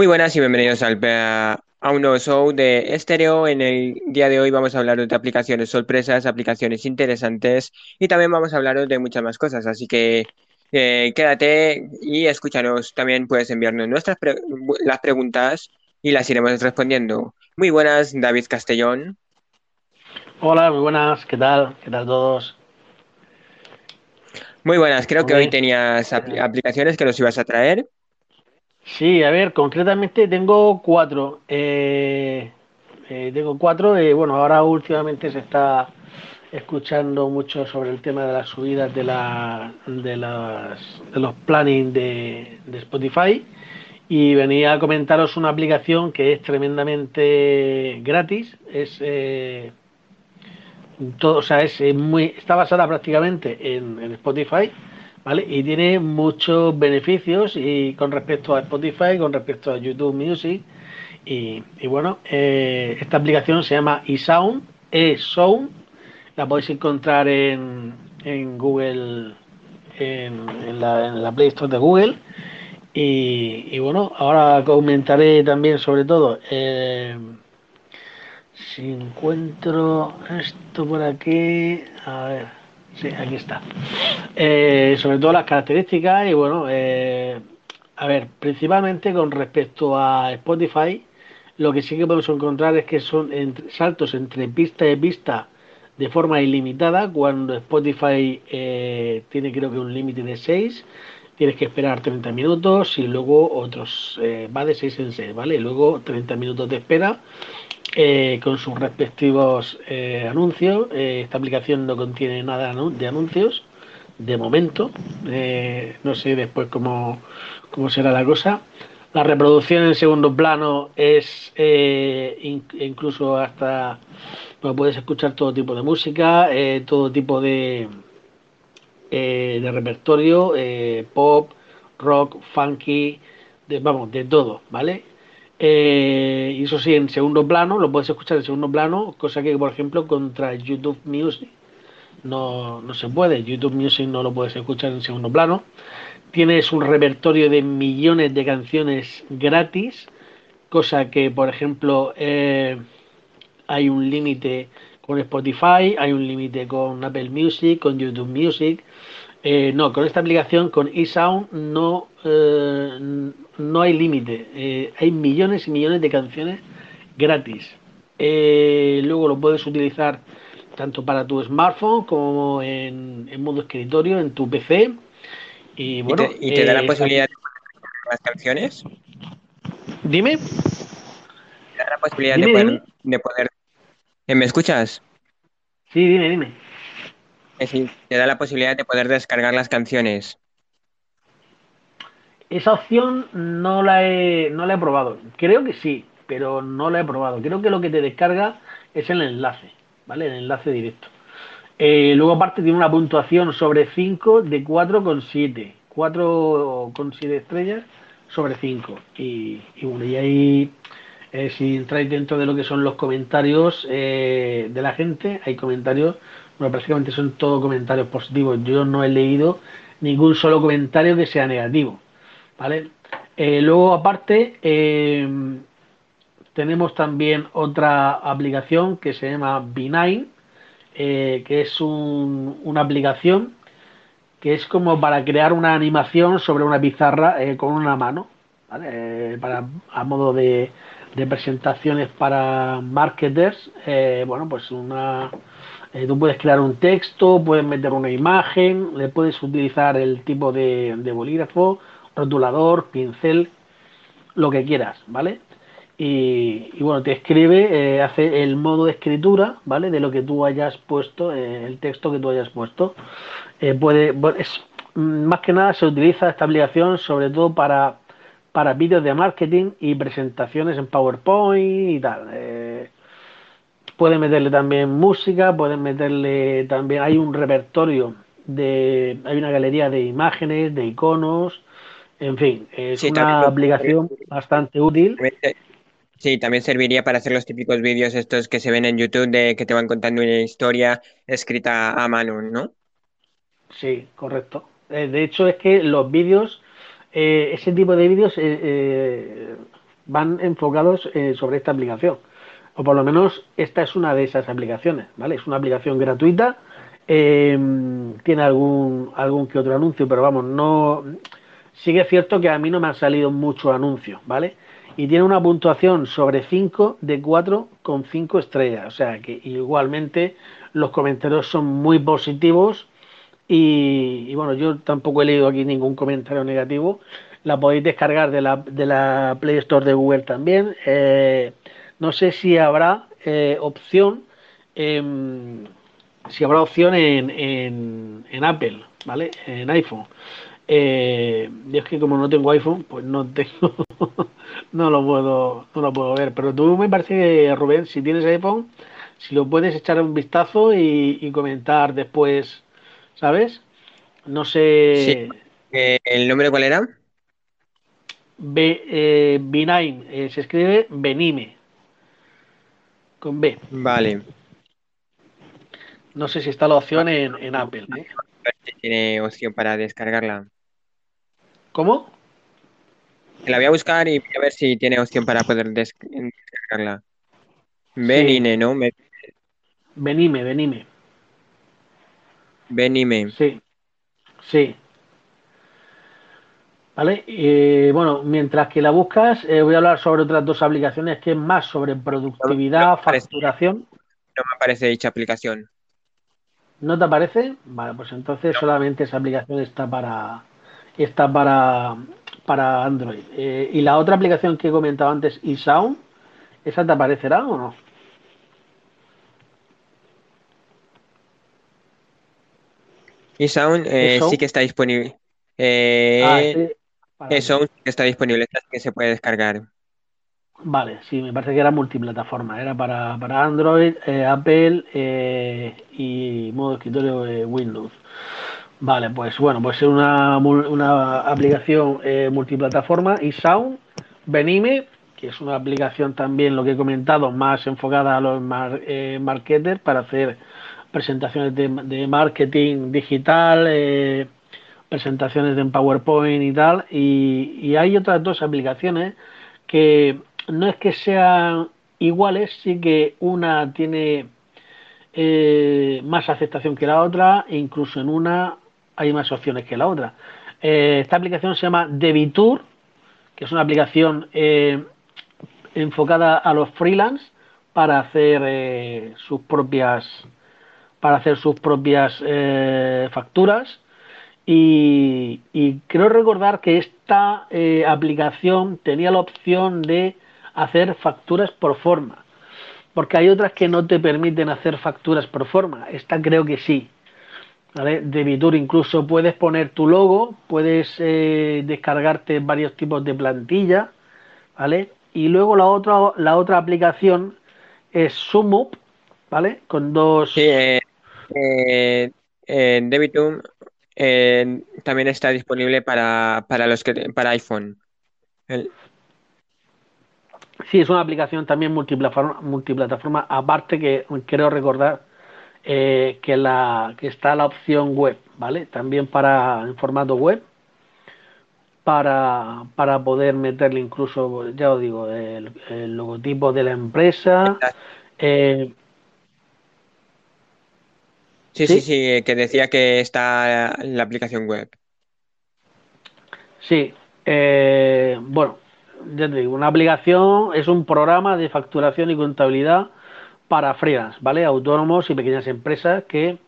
Muy buenas y bienvenidos al, a a un nuevo show de Estéreo. En el día de hoy vamos a hablar de aplicaciones sorpresas, aplicaciones interesantes y también vamos a hablar de muchas más cosas. Así que eh, quédate y escúchanos. También puedes enviarnos nuestras pre- las preguntas y las iremos respondiendo. Muy buenas, David Castellón. Hola, muy buenas, ¿qué tal? ¿Qué tal todos? Muy buenas, creo que hoy tenías apl- aplicaciones que nos ibas a traer. Sí, a ver, concretamente tengo cuatro. Eh, eh, tengo cuatro. eh, bueno, ahora últimamente se está escuchando mucho sobre el tema de las subidas de, los planning de, Spotify. Y venía a comentaros una aplicación que es tremendamente gratis. Es todo, o sea, es muy, está basada prácticamente en, en Spotify, ¿vale? Y tiene muchos beneficios y con respecto a Spotify, con respecto a YouTube Music. Y, y bueno, eh, esta aplicación se llama eSound, eSound, la podéis encontrar en, en Google, en, en la, en la Play Store de Google. Y, y bueno, ahora comentaré también sobre todo. eh, si encuentro esto por aquí, a ver, sí, aquí está. Eh, sobre todo las características y bueno, eh, a ver, principalmente con respecto a Spotify, lo que sí que podemos encontrar es que son saltos entre pista y pista de forma ilimitada, cuando Spotify eh, tiene creo que un límite de 6, tienes que esperar 30 minutos y luego otros, va de 6 en 6, ¿vale? Luego 30 minutos de espera eh, con sus respectivos eh, anuncios. Eh, esta aplicación no contiene nada de anuncios de momento. No sé después cómo, cómo será la cosa. La reproducción en segundo plano es in- incluso hasta puedes escuchar todo tipo de música, todo tipo de, de repertorio, pop, rock, funky, de, vamos, de todo, ¿vale? Eh, y eso sí, en segundo plano, lo puedes escuchar en segundo plano, cosa que, por ejemplo, contra YouTube Music no, no se puede. YouTube Music no lo puedes escuchar en segundo plano. Tienes un repertorio de millones de canciones gratis, cosa que, por ejemplo, eh, hay un límite con Spotify, hay un límite con Apple Music, con YouTube Music. Eh, no, con esta aplicación, con eSound, no, eh, no hay límite. Eh, hay millones y millones de canciones gratis. Eh, luego lo puedes utilizar tanto para tu smartphone como en, en modo escritorio, en tu PC. Y ¿Y bueno, te, y te da la posibilidad de las canciones? dime, ¿Te da la posibilidad Dime, de poder, de poder... ¿Eh, ¿Me escuchas? sí, dime, dime. Es te da la posibilidad de poder descargar las canciones. Esa opción no la he, no la he probado. Creo que sí, pero no la he probado. Creo que lo que te descarga es el enlace, ¿vale? El enlace directo. Eh, luego aparte tiene una puntuación sobre 5 de 4,7. 4,7 estrellas sobre 5. Y, y bueno, y ahí, eh, si entráis dentro de lo que son los comentarios eh, de la gente, hay comentarios, bueno, prácticamente son todos comentarios positivos. Yo no he leído ningún solo comentario que sea negativo. ¿Vale? Eh, luego, aparte, eh, tenemos también otra aplicación que se llama B9, eh, que es un- una aplicación que es como para crear una animación sobre una pizarra con una mano, para, a modo de, presentaciones para marketers. bueno, pues una, eh, tú puedes crear un texto, puedes meter una imagen, le puedes utilizar el tipo de, bolígrafo, rotulador, pincel, lo que quieras, ¿vale? Y, bueno, te escribe, eh, hace el modo de escritura, ¿vale? De lo que tú hayas puesto, eh, el texto que tú hayas puesto. Puede, es, mm, más que nada se utiliza esta aplicación sobre todo para, para vídeos de marketing y presentaciones en PowerPoint y tal. Puedes meterle también música, puedes meterle también, hay un repertorio de, hay una galería de imágenes, de iconos, en fin, es Sí, una aplicación bastante útil. Sí, también serviría para hacer los típicos vídeos estos que se ven en YouTube de que te van contando una historia escrita a mano, ¿no? Sí, correcto. Eh, de hecho, es que los vídeos, eh, ese tipo de vídeos, eh, eh, van enfocados eh, sobre esta aplicación. O por lo menos esta es una de esas aplicaciones, ¿vale? Es una aplicación gratuita, eh, tiene algún, algún que otro anuncio, pero vamos, no... Es cierto que a mí no me han salido muchos anuncios, ¿vale? Y tiene una puntuación sobre 5 de 4,5 estrellas. O sea que igualmente los comentarios son muy positivos y, bueno, yo tampoco he leído aquí ningún comentario negativo. La podéis descargar de la, de la Play Store de Google también. Eh, no sé si habrá eh, opción, si habrá opción en, en, en, Apple, ¿vale? En iPhone. Eh, es que como no tengo iPhone, pues no tengo, no lo puedo, no lo puedo ver. Pero tú me parece, Rubén, si tienes iPhone, si lo puedes echar un vistazo y comentar después ¿sabes? No sé. Eh, ¿El nombre cuál era? B, eh, B9, eh, se escribe Benime. Con B. Vale. No sé si está la opción en, en Apple. ¿eh? Tiene opción para descargarla. ¿Cómo? La voy a buscar y voy a ver si tiene opción para poder descargarla. Benime, ¿no? Benime, Benime. Benime. Sí, sí. ¿Vale? Eh, bueno, mientras que la buscas, eh, voy a hablar sobre otras dos aplicaciones que es más sobre productividad, facturación. No me aparece dicha aplicación. ¿No te aparece? Vale, pues entonces solamente esa aplicación está para está para, para Android. Eh, y la otra aplicación que he comentado antes, eSound, ¿esa te aparecerá o no? Y Sound eh, sí que está disponible. Eh, ah, sí, Sound está disponible, que se puede descargar. Vale, sí, me parece que era multiplataforma. Era para, para Android, eh, Apple y modo escritorio de Windows. Vale, pues bueno, pues es una, una aplicación multiplataforma y Sound, Benime, que es una aplicación también, lo que he comentado, más enfocada a los marketers para hacer presentaciones de, marketing digital, eh, presentaciones en PowerPoint y tal. Y, hay otras dos aplicaciones que no es que sean iguales, sí que una tiene eh, más aceptación que la otra, e incluso en una hay más opciones que la otra. Eh, esta aplicación se llama Debitur, que es una aplicación enfocada a los freelance para hacer sus propias para hacer sus propias eh, facturas. Y, creo recordar que esta eh, aplicación tenía la opción de hacer facturas por forma, porque hay otras que no te permiten hacer facturas por forma. Esta creo que sí. ¿vale? Debitur incluso puedes poner tu logo, puedes eh, descargarte varios tipos de plantilla, ¿vale? Y luego la otra, la otra aplicación es SumUp, ¿vale? Con dos, eh, en Debitum eh, también está disponible para, para los que para iPhone. Sí, es una aplicación también multiplataforma, multiplataforma aparte que quiero recordar eh, que, la, que está la opción web, ¿vale? También para en formato web, para, para poder meterle incluso, ya os digo, el, logotipo de la empresa. Eh, Sí, sí, sí, que decía que está la aplicación web. Sí, eh, bueno, ya te digo, una aplicación es un programa de facturación y contabilidad para freelance, ¿vale? Autónomos y pequeñas empresas que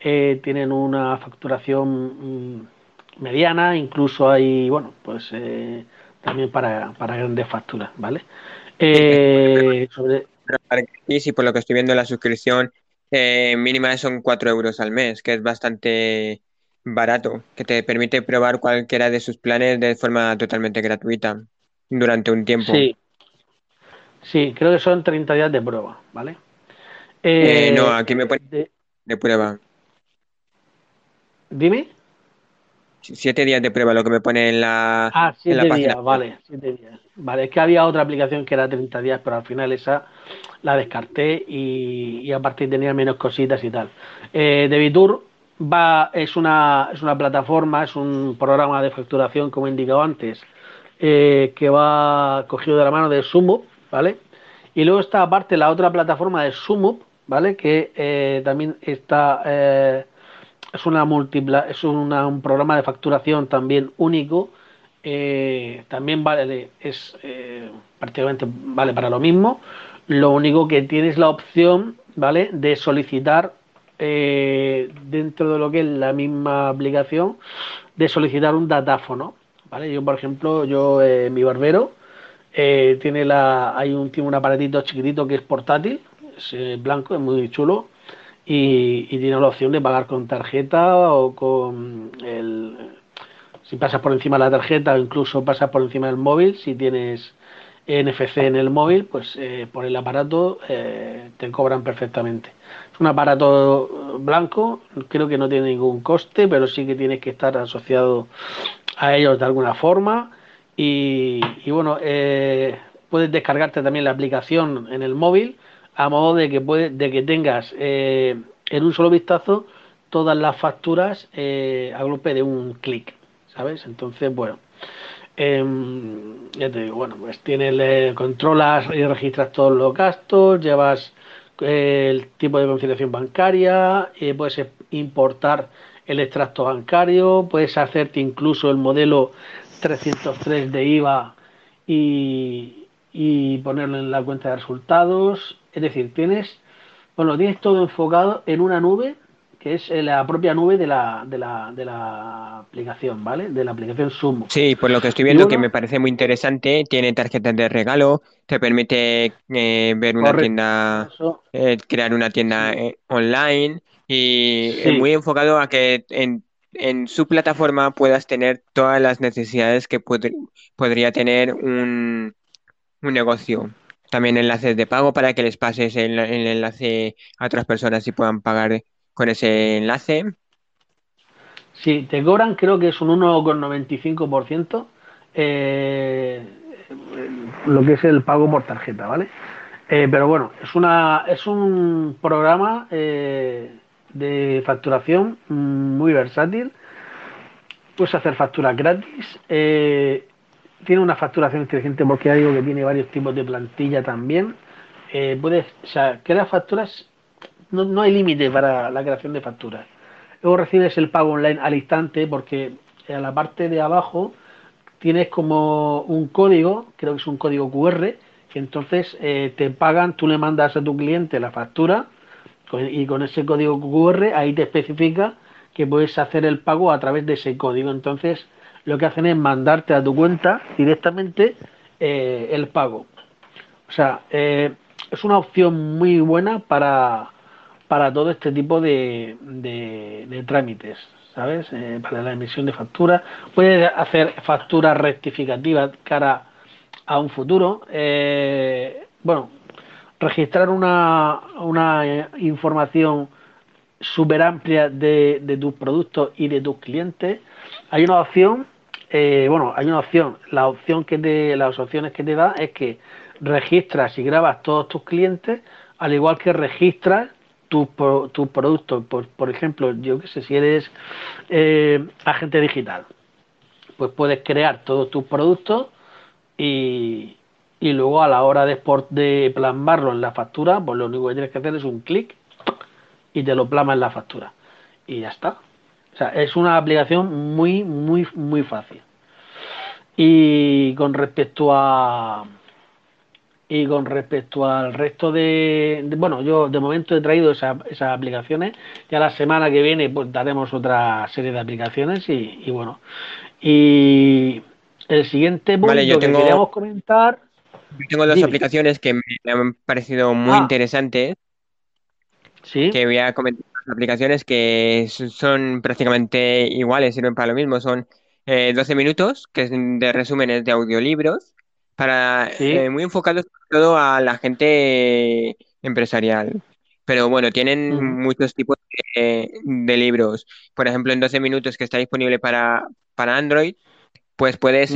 eh, tienen una facturación mm, mediana, incluso hay, bueno, pues eh, también para, grandes facturas, ¿vale? sobre... Y si por lo que estoy viendo la suscripción eh, mínima son 4 euros al mes, que es bastante barato, que te permite probar cualquiera de sus planes de forma totalmente gratuita durante un tiempo. Sí, sí creo que son 30 días de prueba, ¿vale? Eh, no, aquí me pone de, prueba. Dime. Siete días de prueba, lo que me pone en la, ah, siete días, Vale, siete días. Vale, es que había otra aplicación que era 30 días, pero al final esa la descarté y, y aparte tenía menos cositas y tal. Eh, Debitur va, es, una, es una plataforma, es un programa de facturación, como he indicado antes, eh, que va cogido de la mano de Sumo, ¿vale? Y luego está aparte la otra plataforma de Sumo, ¿vale? Que eh, también está, eh, es una múltipla, es una, un programa de facturación también único, también vale, es prácticamente vale para lo mismo, lo único que tienes la opción, ¿vale? De solicitar dentro de lo que es la misma aplicación, de solicitar un datáfono, ¿vale? Yo, por ejemplo, yo, eh, mi barbero, eh, tiene la, hay un, tiene un aparatito chiquitito que es portátil, es eh, blanco, es muy chulo, y, tiene la opción de pagar con tarjeta o con el... Si pasas por encima de la tarjeta o incluso pasas por encima del móvil, si tienes NFC en el móvil, pues por el aparato te cobran perfectamente. Es un aparato blanco, creo que no tiene ningún coste, pero sí que tienes que estar asociado a ellos de alguna forma. Y, bueno, eh, puedes descargarte también la aplicación en el móvil a modo de que, puede, de que tengas eh, en un solo vistazo todas las facturas eh, a golpe de un clic, ¿sabes? Entonces, bueno, em, ya te digo, bueno, pues tienes, controlas y registras todos los gastos, llevas el tipo de conciliación bancaria, puedes importar el extracto bancario, puedes hacerte incluso el modelo 303 de IVA y, y ponerlo en la cuenta de resultados. Es decir, tienes, bueno, tienes todo enfocado en una nube que es la propia nube de la, de la, de la aplicación, ¿vale? De la aplicación Sumo. Sí, por lo que estoy viendo, que me parece muy interesante, tiene tarjetas de regalo, te permite eh, ver una tienda, eh, crear una tienda eh, online y es muy enfocado a que en, en, su plataforma puedas tener todas las necesidades que podría tener un, un negocio. También enlaces de pago para que les pases el, enlace a otras personas y puedan pagar con ese enlace. Sí, te cobran creo que es un 1,95% eh, lo que es el pago por tarjeta, ¿vale? Eh, pero bueno, es una es un programa eh, de facturación muy versátil. Puedes hacer facturas gratis. Eh, tiene una facturación inteligente porque ya digo que tiene varios tipos de plantilla también. Eh, puedes, o sea, crear facturas, no, no hay límite para la creación de facturas. Luego recibes el pago online al instante porque en la parte de abajo tienes como un código, creo que es un código QR, que entonces eh, te pagan, tú le mandas a tu cliente la factura y con ese código QR ahí te especifica que puedes hacer el pago a través de ese código. Entonces, lo que hacen es mandarte a tu cuenta directamente eh, el pago. O sea, eh, es una opción muy buena para, para todo este tipo de, de, trámites, ¿sabes? Eh, para la emisión de facturas. Puedes hacer facturas rectificativas cara a un futuro. bueno, registrar una, una información súper amplia de, de, tus productos y de tus clientes, hay una opción, eh, bueno, hay una opción, la opción que te, las opciones que te da es que registras y grabas todos tus clientes, al igual que registras tus tu productos. Por, por, ejemplo, yo que sé, si eres eh, agente digital, pues puedes crear todos tus productos y, y luego a la hora de, de plasmarlo en la factura, pues lo único que tienes que hacer es un clic y te lo plasma en la factura. Y ya está. O sea, es una aplicación muy, muy, muy fácil. Y con respecto a. Y con respecto al resto de, bueno, yo de momento he traído esas aplicaciones. Ya la semana que viene pues daremos otra serie de aplicaciones y, bueno. Y el siguiente punto que queríamos comentar tengo dos aplicaciones que me han parecido muy ah. interesantes. Sí. Que voy a comentar aplicaciones que son prácticamente iguales, sirven para lo mismo. Son 12 eh, minutos, que es de resúmenes de audiolibros, para eh, muy enfocados todo a la gente empresarial. Pero bueno, tienen muchos tipos de, libros. Por ejemplo, en 12 minutos que está disponible para, para Android, pues puedes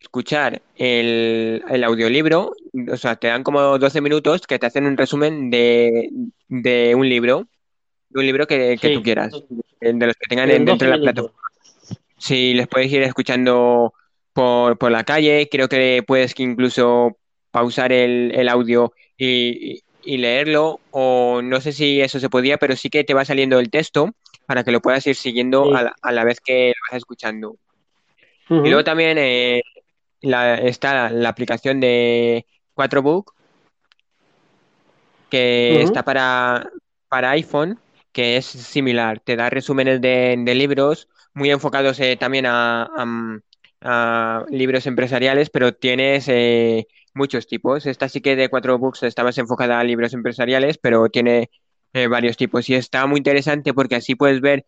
escuchar el, el, audiolibro, o sea, te dan como 12 minutos que te hacen un resumen de, de un libro, de un libro que, tú quieras, de los que tengan dentro de la plataforma. Si les puedes ir escuchando por, por la calle. Creo que puedes que incluso pausar el, el audio y, y leerlo, o no sé si eso se podía, pero sí que te va saliendo el texto para que lo puedas ir siguiendo a Sí. la, a la vez que lo vas escuchando. Y luego también eh, la- está la aplicación de 4Book que está para, para iPhone, que es similar. Te da resúmenes de, de libros muy enfocados eh, también a, a, a libros empresariales, pero tienes eh, muchos tipos. Esta sí que de cuatro books está más enfocada a libros empresariales, pero tiene eh, varios tipos. Y está muy interesante porque así puedes ver,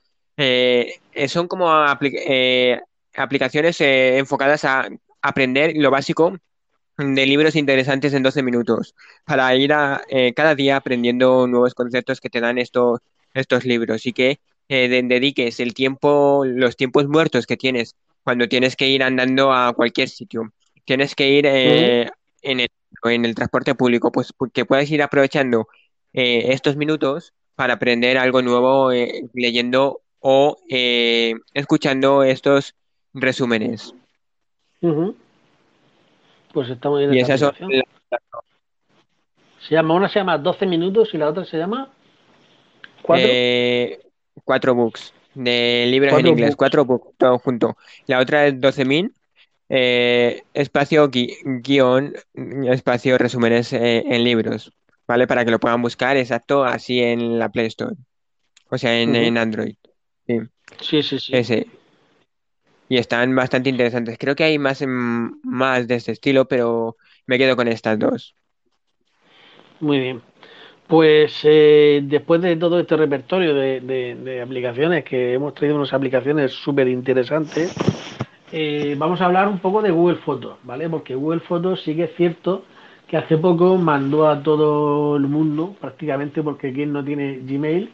son como apli- aplicaciones enfocadas a aprender lo básico de libros interesantes en 12 minutos para ir a, eh, cada día aprendiendo nuevos conceptos que te dan estos, estos libros y que eh, de- dediques el tiempo, los tiempos muertos que tienes cuando tienes que ir andando a cualquier sitio, tienes que ir eh, en el, en el transporte público, pues que puedas ir aprovechando eh, estos minutos para aprender algo nuevo eh, leyendo o eh, escuchando estos resúmenes. Ujú. Pues está muy bien Y esa son aplicación. Se llama, una se llama 12 minutos y la otra se llama 4, Eh, cuatro books de libros en 4 inglés, books. cuatro books, todo junto. La otra es 12.000, eh, espacio gui- guion, espacio resúmenes eh, en libros, ¿vale? Para que lo puedan buscar exacto así en la Play Store, o sea, en, en Android. Sí, Sí, sí, sí. ese. Y están bastante interesantes. Creo que hay más, en- más de este estilo, pero me quedo con estas dos. Muy bien. Pues eh, después de todo este repertorio de, aplicaciones, que hemos traído unas aplicaciones súper interesantes, eh, vamos a hablar un poco de Google Fotos, ¿vale? Porque Google Fotos sí que es cierto que hace poco mandó a todo el mundo, prácticamente, porque quien no tiene Gmail,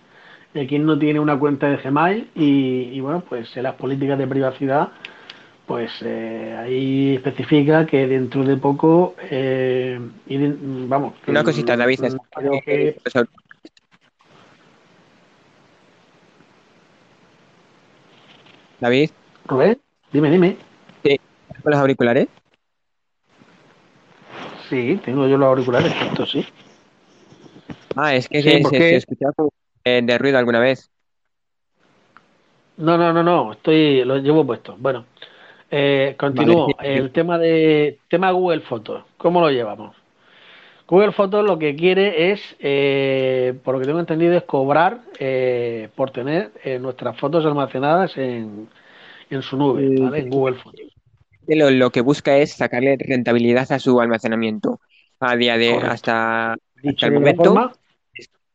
eh, quien no tiene una cuenta de Gmail, y, y bueno, pues en las políticas de privacidad, pues eh, ahí especifica que dentro de poco, eh, y de- vamos, Una cosita, David, es creo que- que... David, Rubén, dime, dime. ¿sí? ¿con los auriculares? Sí, tengo yo los auriculares, esto sí. Ah, es que Sí, se, se, se porque... escuchaba como eh, de ruido alguna vez. No, no, no, no, estoy, los llevo puestos. Bueno, eh, continúo. El tema de tema Google Fotos, ¿cómo lo llevamos? Google Fotos lo que quiere es, eh, por lo que tengo entendido, es cobrar eh, por tener eh, nuestras fotos almacenadas en, en su nube, Mm, ¿vale? En Google Fotos. Lo, lo que busca es sacarle rentabilidad a su almacenamiento. A día de Correcto. hasta, el momento forma,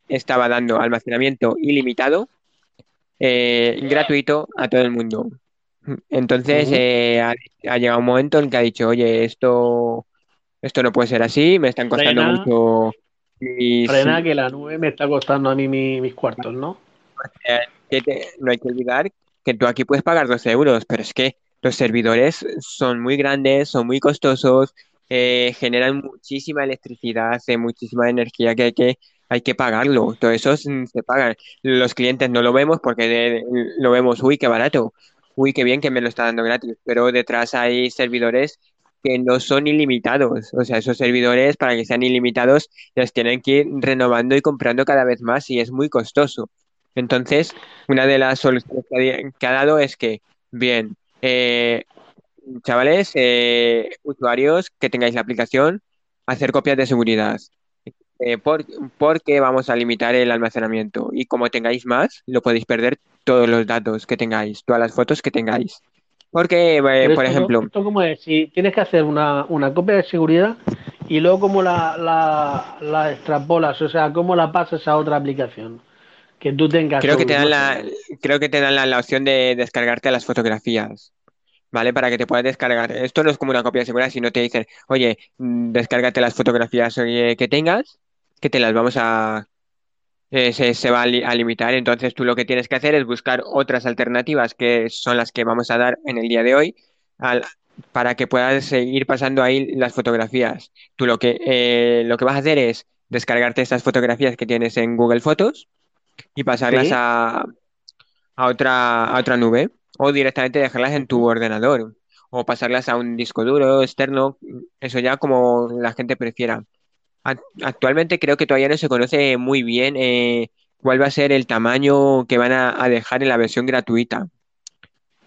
estaba dando almacenamiento ilimitado, eh, gratuito a todo el mundo. Entonces eh, ha, ha llegado un momento en que ha dicho, oye, esto, esto no puede ser así, me están costando frena, mucho mis, frena que la nube me está costando a mí mi- mis cuartos, ¿no? Eh, que te- no hay que olvidar que tú aquí puedes pagar 12 euros, pero es que los servidores son muy grandes, son muy costosos, eh, generan muchísima electricidad, eh, muchísima energía que hay que, hay que pagarlo. Todo eso mm, se paga. Los clientes no lo vemos porque lo vemos, uy, qué barato, uy, qué bien que me lo está dando gratis, pero detrás hay servidores que no son ilimitados. O sea, esos servidores, para que sean ilimitados, los tienen que ir renovando y comprando cada vez más y es muy costoso. Entonces, una de las soluciones que ha dado es que, bien, eh, chavales, eh, usuarios que tengáis la aplicación, hacer copias de seguridad, eh, por- porque vamos a limitar el almacenamiento y como tengáis más, lo podéis perder todos los datos que tengáis, todas las fotos que tengáis. Porque, eh, por esto, ejemplo, esto cómo es, si tienes que hacer una, una copia de seguridad y luego cómo la, la, la extrapolas, o sea, cómo la pasas a otra aplicación que tú tengas creo que te dan la, creo que te dan la, la opción de descargarte las fotografías. ¿vale? Para que te puedas descargar. Esto no es como una copia de seguridad, sino te dicen, oye, mm, descárgate las fotografías que tengas, que te las vamos a... eh, se, se va a, li- a limitar, entonces tú lo que tienes que hacer es buscar otras alternativas que son las que vamos a dar en el día de hoy al- para que puedas seguir pasando ahí las fotografías. Tú lo que, eh, lo que vas a hacer es descargarte estas fotografías que tienes en Google Fotos y pasarlas sí, a, a otra, a otra nube o directamente dejarlas en tu ordenador. o pasarlas a un disco duro externo, eso ya como la gente prefiera. Ac- Actualmente creo que todavía no se conoce muy bien eh, cuál va a ser el tamaño que van a, a dejar en la versión gratuita.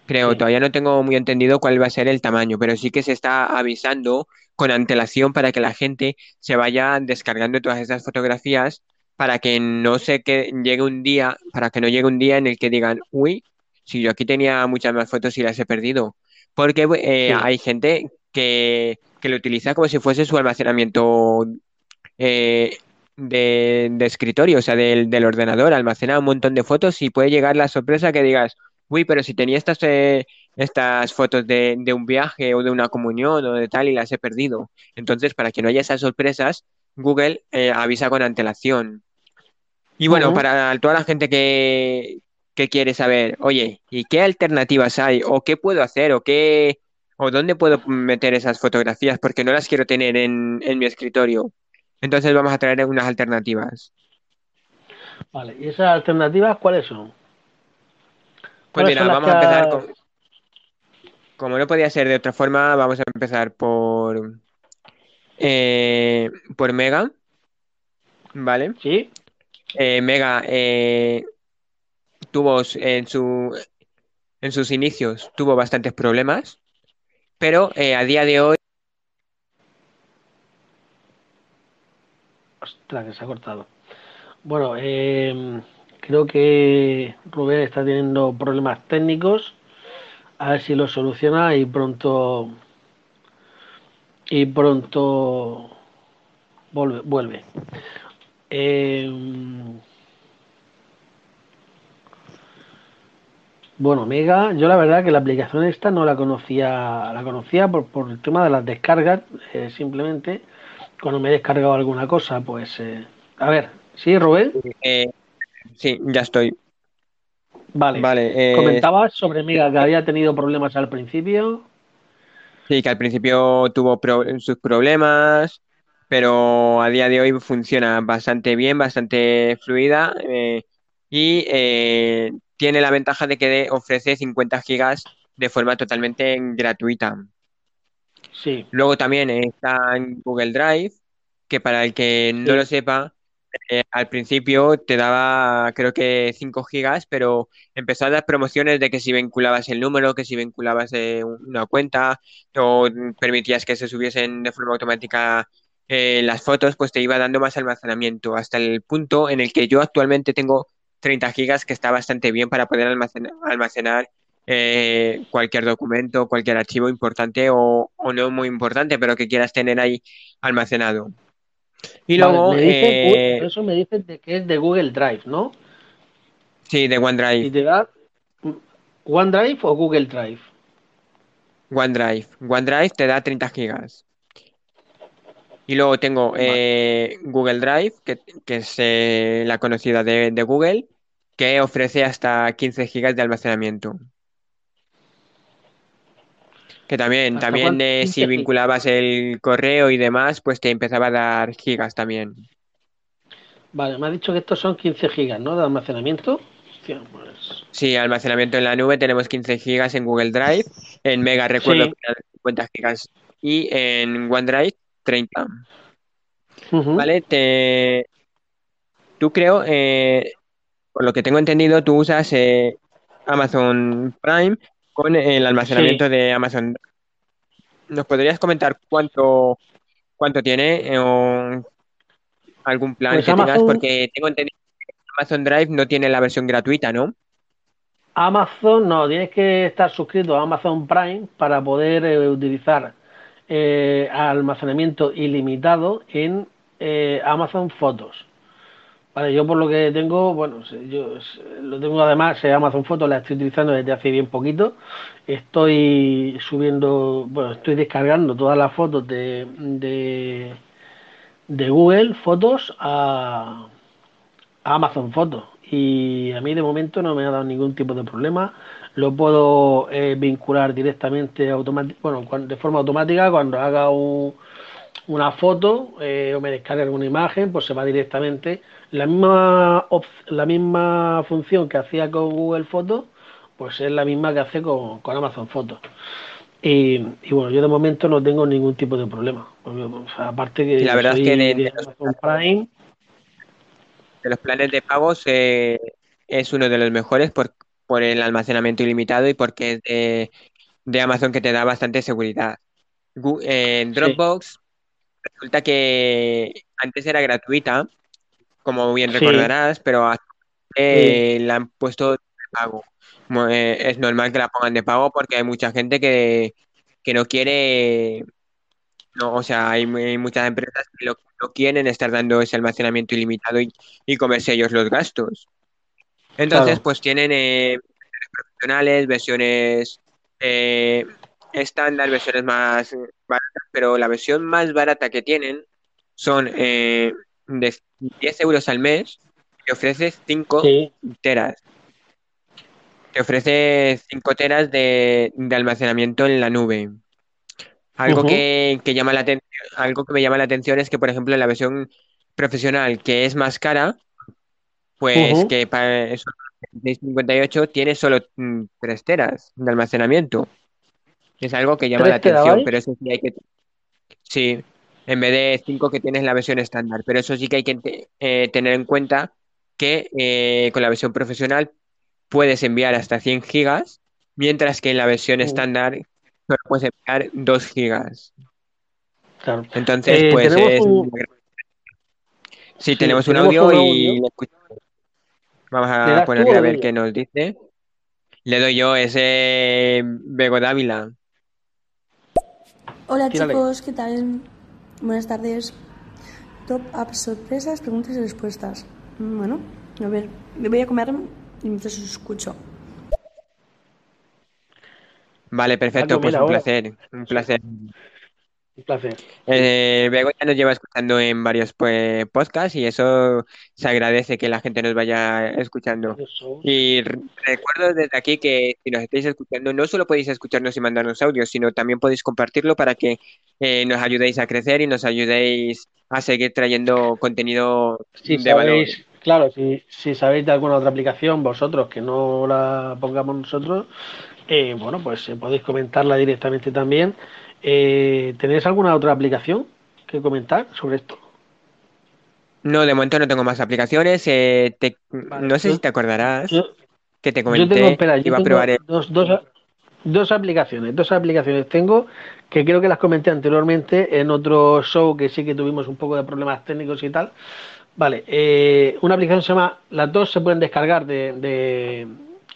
Creo, Sí. todavía no tengo muy entendido cuál va a ser el tamaño, pero sí que se está avisando con antelación para que la gente se vaya descargando todas esas fotografías para que no se que llegue un día, para que no llegue un día en el que digan, uy, si yo aquí tenía muchas más fotos y las he perdido. Porque eh, Sí. hay gente que, que lo utiliza como si fuese su almacenamiento eh, de, de escritorio, o sea, del, del ordenador, almacena un montón de fotos y puede llegar la sorpresa que digas, uy, pero si tenía estas, eh, estas fotos de, de un viaje o de una comunión o de tal y las he perdido. Entonces, para que no haya esas sorpresas, Google eh, avisa con antelación. Y bueno, para toda la gente que, que quiere saber, oye, ¿y qué alternativas hay? ¿O qué puedo hacer? ¿O qué, o dónde puedo meter esas fotografías? Porque no las quiero tener en, en mi escritorio. Entonces vamos a traer unas alternativas. Vale. ¿Y esas alternativas cuáles son? Pues ¿Cuáles son mira, vamos a empezar con, como no podía ser de otra forma, vamos a empezar por, eh, por Mega, ¿vale? Sí. Eh, Mega eh, tuvo en su, en sus inicios tuvo bastantes problemas, pero eh, a día de hoy Ostras, que se ha cortado. Bueno, eh, creo que Rubén está teniendo problemas técnicos. A ver si lo soluciona y pronto y pronto vuelve. vuelve. Eh, bueno, Mega, yo la verdad que la aplicación esta no la conocía, la conocía por, por el tema de las descargas, eh, simplemente cuando me he descargado alguna cosa, pues eh, a ver, sí, Rubén, eh, sí, ya estoy. vale. Vale, eh, Comentabas sobre Mega que había tenido problemas al principio. sí, que al principio tuvo pro- sus problemas, pero a día de hoy funciona bastante bien, bastante fluida eh, y tiene la ventaja de que ofrece 50 gigas de forma totalmente gratuita. Sí, Luego también está en Google Drive, que para el que no sí, lo sepa, eh, al principio te daba creo que 5 gigas, pero empezó a dar promociones de que si vinculabas el número, que si vinculabas eh, una cuenta o permitías que se subiesen de forma automática eh, las fotos, pues te iba dando más almacenamiento, hasta el punto en el que yo actualmente tengo 30 gigas, que está bastante bien para poder almacenar, almacenar eh, cualquier documento, cualquier archivo importante o, o no muy importante, pero que quieras tener ahí almacenado. Y vale, luego, me eh, eso me dices de que es de Google Drive, ¿no? sí, de Y OneDrive, te da OneDrive o Google Drive. OneDrive. OneDrive te da 30 gigas. Y luego tengo eh, Google Drive, que, que es eh, la conocida de, de Google, que ofrece hasta 15 gigas de almacenamiento. Que también, ¿Hasta también cuánto? eh, 15 si vinculabas el correo y demás, pues te empezaba a dar gigas también. Vale, me has dicho que estos son 15 gigas, ¿no? De almacenamiento. Hostia, pues, Sí, almacenamiento en la nube tenemos 15 gigas en Google Drive, en Mega recuerdo Sí. que eran 50 gigas y en OneDrive 30. ujú, ¿Vale? Te... Tú creo, eh, por lo que tengo entendido, tú usas eh, Amazon Prime con el Sí, almacenamiento de Amazon. ¿Nos podrías comentar cuánto, cuánto tiene eh, o algún plan pues que tengas? Porque tengo entendido que Amazon Drive no tiene la versión gratuita, ¿no? Amazon, no, tienes que estar suscrito a Amazon Prime para poder eh, utilizar eh, almacenamiento ilimitado en eh, Amazon Fotos. Yo por lo que tengo, bueno, se- yo lo tengo además, eh, Amazon Fotos la estoy utilizando desde hace bien poquito. Estoy subiendo, bueno, estoy descargando todas las fotos de, de, Google Fotos a, Amazon Fotos. Y a mí de momento no me ha dado ningún tipo de problema. Lo puedo eh, vincular directamente bueno, de forma automática cuando haga un, una foto eh, o me descargue alguna imagen, pues se va directamente. La misma, la misma función que hacía con Google Fotos, pues es la misma que hace con, con Amazon Fotos. Y, y bueno, yo de momento no tengo ningún tipo de problema. O sea, aparte que la verdad es que de, Amazon Prime, de los planes de pagos eh, es uno de los mejores por, por el almacenamiento ilimitado y porque es de, de Amazon que te da bastante seguridad. Gu- eh, sí, Dropbox resulta que antes era gratuita, como bien sí, recordarás, pero sí, la han puesto de pago. Eh, es normal que la pongan de pago porque hay mucha gente que, que no quiere, no, o sea, hay, mu- hay muchas empresas que lo, no quieren estar dando ese almacenamiento ilimitado y, y comerse ellos los gastos. Entonces, claro, pues tienen eh, versiones, versiones eh, estándar, versiones más baratas, pero la versión más barata que tienen son eh, de 10 euros al mes y ofrece 5 sí, teras. Te ofrece 5 teras de, de almacenamiento en la nube. Algo que, que llama la atención, algo que me llama la atención es que, por ejemplo, en la versión profesional, que es más cara, pues ujú, que para esos 658 tiene solo mm, 3 teras de almacenamiento. Es algo que llama la atención, pero eso sí hay que, sí, en vez de 5 que tienes la versión estándar, pero eso sí que hay que eh, tener en cuenta que eh, con la versión profesional puedes enviar hasta 100 gigas, mientras que en la versión estándar solo puedes enviar 2 gigas. claro. Entonces, Eh, pues tenemos es, un, sí, sí, tenemos un audio y audio. le escuch- vamos ¿Le a ponerle a ver qué nos dice. Le doy yo ese Bego Dávila. Hola Tírale. chicos, ¿qué tal? Buenas tardes. Top apps sorpresas, preguntas y respuestas. Mm, Bueno, a ver, me voy a comer y mientras os escucho. Vale, perfecto, pues pues mira, un placer, un Sí, placer. Un placer. Eh, Bego ya nos lleva escuchando en varios pues, podcasts y eso se agradece que la gente nos vaya escuchando. Y recuerdo desde aquí que si nos estáis escuchando, no solo podéis escucharnos y mandarnos audios, sino también podéis compartirlo para que eh, nos ayudéis a crecer y nos ayudéis a seguir trayendo contenido Si de valor. sabéis, claro, si, si sabéis de alguna otra aplicación, vosotros que no la pongamos nosotros, eh, bueno, pues eh, podéis comentarla directamente también. Eh, ¿tenéis alguna otra aplicación que comentar sobre esto? No, de momento no tengo más aplicaciones. eh, te- Vale, no sé si te acordarás yo, que te yo tengo, comenté espera, que yo iba a probar el- dos, dos, dos aplicaciones, dos aplicaciones tengo que creo que las comenté anteriormente en otro show que sí que tuvimos un poco de problemas técnicos y tal. Vale, eh, una aplicación se llama, las dos se pueden descargar de, de,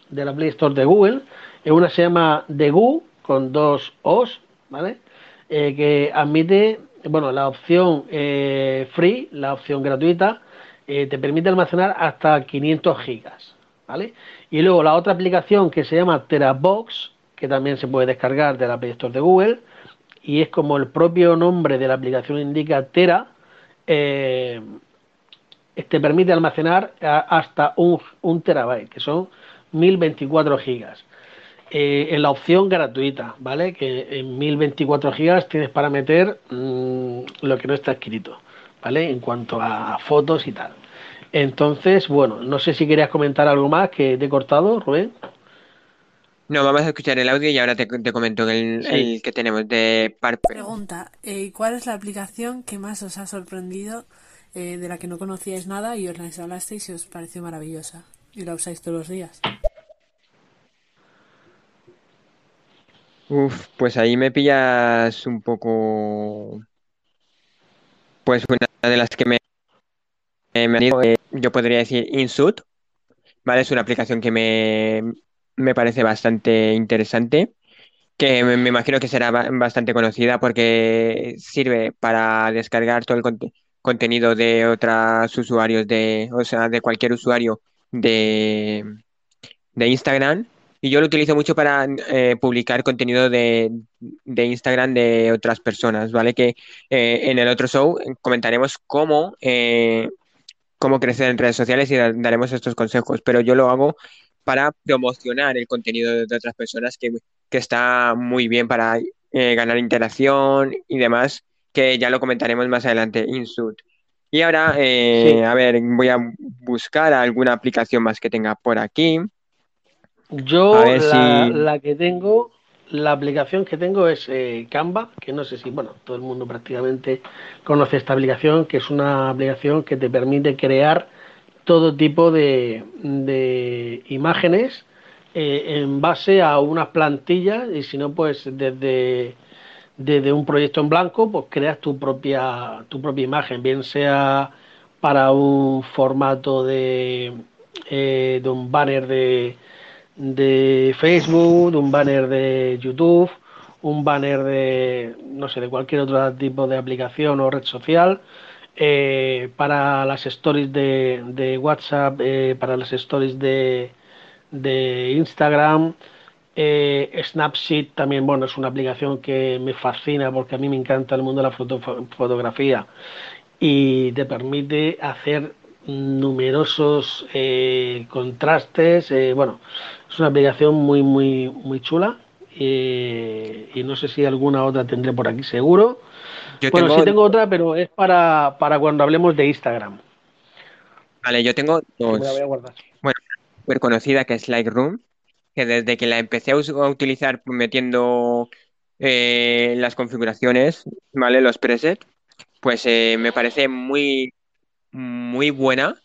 de la Play Store de Google. Eh, Una se llama Degu con dos O's, ¿vale? Eh, que admite, bueno, la opción eh, free, la opción gratuita, eh, te permite almacenar hasta 500 gigas, ¿vale? Y luego la otra aplicación que se llama TeraBox, que también se puede descargar de la Play Store de Google, y es como el propio nombre de la aplicación indica Tera, te permite almacenar hasta un, un terabyte, que son 1024 gigas. Eh, en la opción gratuita, ¿vale? Que en 1024 gigas tienes para meter mmm, lo que no está escrito, ¿vale? En cuanto a fotos y tal. Entonces, bueno, no sé si querías comentar algo más que te he cortado, Rubén. No, vamos a escuchar el audio y ahora te, te comento el, Sí, el que tenemos de Parper. Pregunta, eh, ¿cuál es la aplicación que más os ha sorprendido, eh, de la que no conocíais nada y os la instalasteis y os pareció maravillosa? Y la usáis todos los días. Uf, pues ahí me pillas un poco. Pues una de las que me, me han ido, eh, yo podría decir Insut, ¿vale? Es una aplicación que me, me parece bastante interesante, que me, imagino que será ba- bastante conocida porque sirve para descargar todo el conte- contenido de otros usuarios de, o sea, de cualquier usuario de, de Instagram. Y yo lo utilizo mucho para eh, publicar contenido de, de Instagram de otras personas, ¿vale? Que eh, en el otro show comentaremos cómo, eh, cómo crecer en redes sociales y da- daremos estos consejos, pero yo lo hago para promocionar el contenido de, de otras personas que, que está muy bien para ganar interacción y demás, que ya lo comentaremos más adelante, Insut. Y ahora, sí. a ver, voy a buscar alguna aplicación más que tenga por aquí. Yo ver la, si... la que tengo, la aplicación que tengo es eh, Canva, que no sé si, bueno, todo el mundo prácticamente conoce esta aplicación, que es una aplicación que te permite crear todo tipo de, de imágenes eh, en base a unas plantillas y si no, pues desde, desde un proyecto en blanco, pues creas tu propia, tu propia imagen, bien sea para un formato de, eh, de un banner de, de Facebook, un banner de YouTube, un banner de, no sé, de cualquier otro tipo de aplicación o red social. Eh, para las stories de, de WhatsApp, eh, para las stories de, de Instagram. Eh, Snapseed también, bueno, es una aplicación que me fascina porque a mí me encanta el mundo de la foto, fotografía y te permite hacer numerosos eh, contrastes. Eh, bueno, es una aplicación muy, muy, muy chula eh, y no sé si alguna otra tendré por aquí seguro. Yo bueno, tengo, sí tengo otra, pero es para, para cuando hablemos de Instagram. vale, yo tengo que me la dos. voy a guardar. Bueno, súper conocida que es Lightroom, que desde que la empecé a, utilizar metiendo las configuraciones, ¿vale? Los presets, pues me parece muy, muy buena,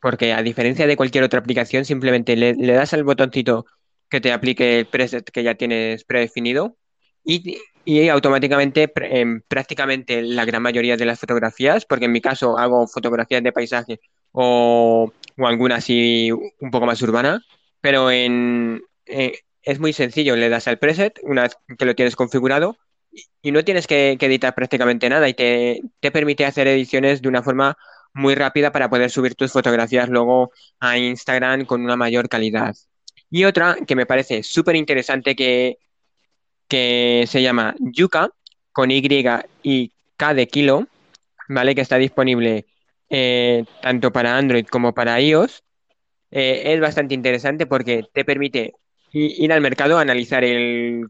porque a diferencia de cualquier otra aplicación, simplemente le, das al botoncito que te aplique el preset que ya tienes predefinido y, y automáticamente en prácticamente la gran mayoría de las fotografías, porque en mi caso hago fotografías de paisaje o, o alguna así un poco más urbana, pero en, eh, es muy sencillo, le das al preset una vez que lo tienes configurado y y no tienes que, que editar prácticamente nada y te, te permite hacer ediciones de una forma muy rápida para poder subir tus fotografías luego a Instagram con una mayor calidad. Y otra que me parece súper interesante que, que se llama Yuka, con Y y K de kilo, ¿vale? Que está disponible eh, tanto para Android como para iOS. Eh, es bastante interesante porque te permite ir al mercado, analizar el,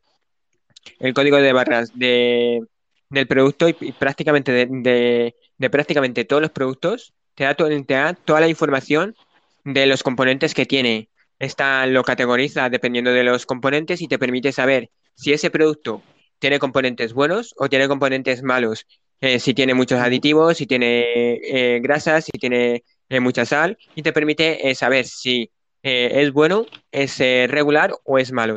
el código de barras de, del producto y, prácticamente de- de prácticamente todos los productos, te da, toda la información de los componentes que tiene. Esta lo categoriza dependiendo de los componentes y te permite saber si ese producto tiene componentes buenos o tiene componentes malos. Eh, si tiene muchos aditivos, si tiene eh, grasas, si tiene eh, mucha sal y te permite saber si es bueno, es regular o es malo.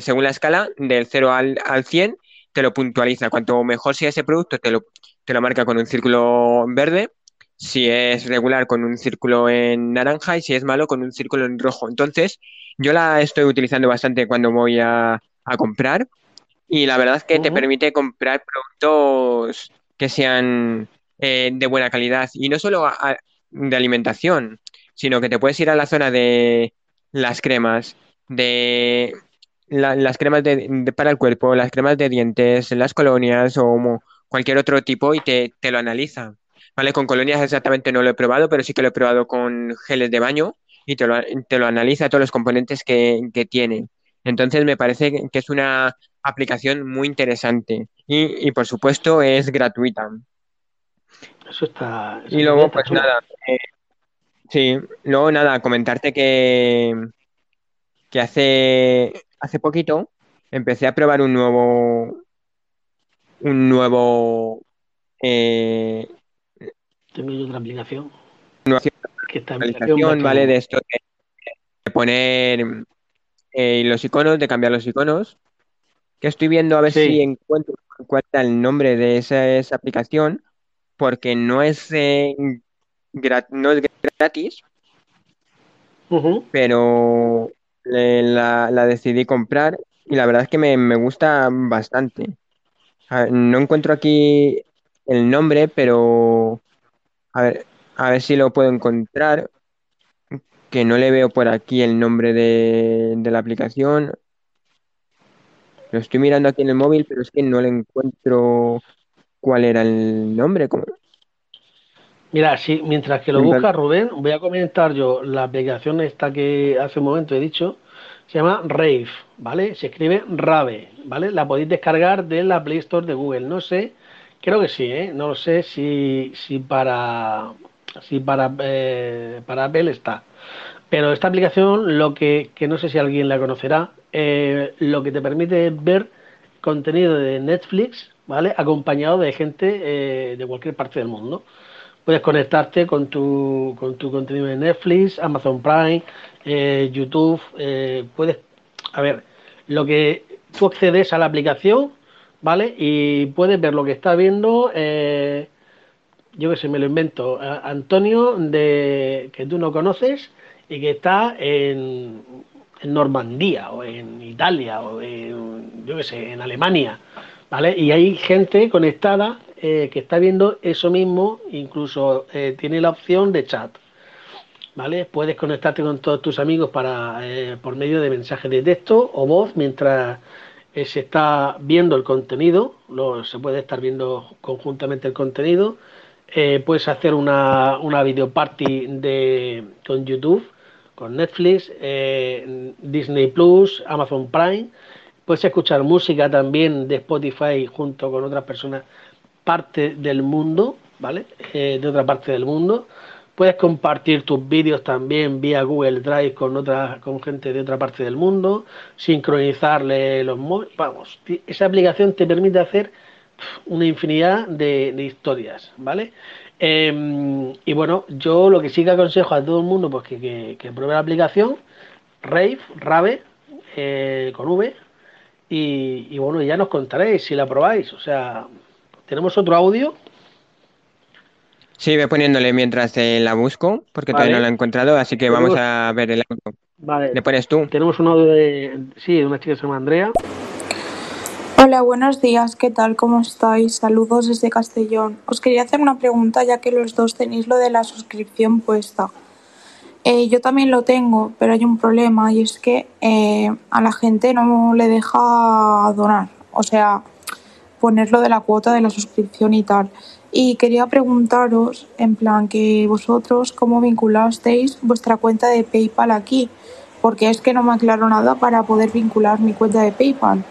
Según la escala, del 0 al, al 100, te lo puntualiza. Cuanto mejor sea ese producto, te lo, te lo marca con un círculo verde. Si es regular, con un círculo en naranja. Y si es malo, con un círculo en rojo. Entonces, yo la estoy utilizando bastante cuando voy a, a comprar. Y la verdad es que te permite comprar productos que sean eh, de buena calidad. Y no solo a- a- de alimentación, sino que te puedes ir a la zona de las cremas, de la- las cremas de- de- para el cuerpo, las cremas de dientes, las colonias o cualquier otro tipo y te, te lo analiza. ¿Vale? Con colonias exactamente no lo he probado, pero sí que lo he probado con geles de baño y te lo, te lo analiza todos los componentes que, que tiene. Entonces me parece que es una aplicación muy interesante y, y por supuesto es gratuita. Eso está, Y luego pues nada, eh, sí, luego nada, comentarte que, que hace, hace poquito empecé a probar un nuevo, un nuevo, eh, otra aplicación, nueva que esta aplicación ¿vale? De esto de, de poner eh, los iconos, de cambiar los iconos, que estoy viendo a ver si encuentro, encuentra el nombre de esa, esa aplicación, porque no es, eh, no es gratis, pero eh, la, la decidí comprar y la verdad es que me, me gusta bastante. A ver, no encuentro aquí el nombre, pero a ver, a ver si lo puedo encontrar, que no le veo por aquí el nombre de, de la aplicación. Lo estoy mirando aquí en el móvil, pero es que no le encuentro cuál era el nombre. ¿Cómo? Mira, sí, mientras que lo busca Rubén, voy a comentar yo la aplicación esta que hace un momento he dicho, se llama Rave, ¿vale? Se escribe Rave, ¿vale? La podéis descargar de la Play Store de Google. No sé, creo que sí, ¿eh? No sé si, si para, si para, eh, para Apple está. Pero esta aplicación, lo que, que no sé si alguien la conocerá, eh, lo que te permite es ver contenido de Netflix, ¿vale? Acompañado de gente eh, de cualquier parte del mundo. Puedes conectarte con tu, con tu contenido de Netflix, Amazon Prime, eh, YouTube. puedes, a ver, lo que tú accedes a la aplicación, ¿vale? Y puedes ver lo que está viendo yo que sé, me lo invento, Antonio, de, que tú no conoces y que está en, Normandía o en Italia o en, yo que sé, en Alemania, ¿vale? Y hay gente conectada eh, que está viendo eso mismo, incluso eh, tiene la opción de chat, ¿vale? Puedes conectarte con todos tus amigos para eh, por medio de mensajes de texto o voz mientras se está viendo el contenido, lo, se puede estar viendo conjuntamente el contenido puedes hacer una, una video party de, con YouTube, con Netflix, Disney Plus, Amazon Prime. Puedes escuchar música también de Spotify junto con otras personas parte del mundo, ¿vale? Eh, de otra parte del mundo. Puedes compartir tus vídeos también vía Google Drive con otra, con gente de otra parte del mundo, sincronizarle los móviles. Vamos, esa aplicación te permite hacer una infinidad de, historias, ¿vale? Em, y bueno, yo lo que sí que aconsejo a todo el mundo, pues que, pruebe la aplicación, Rave, Rave, eh, con V, y, bueno, ya nos contaréis si la probáis. O sea, tenemos otro audio. Sí, voy poniéndole mientras la busco, porque todavía no la he encontrado, así que vamos a ver el audio. Vale. ¿Le pones tú? Tenemos un audio de, sí, de una chica que se llama Andrea. Hola, buenos días, ¿qué tal? ¿Cómo estáis? Saludos desde Castellón. Os quería hacer una pregunta ya que los dos tenéis lo de la suscripción puesta. Eh, yo también lo tengo, pero hay un problema y es que eh, a la gente no le deja donar, o sea, ponerlo de la cuota de la suscripción y tal. Y quería preguntaros, en plan, que vosotros cómo vinculasteis vuestra cuenta de PayPal aquí, porque es que no me aclaro nada para poder vincular mi cuenta de PayPal.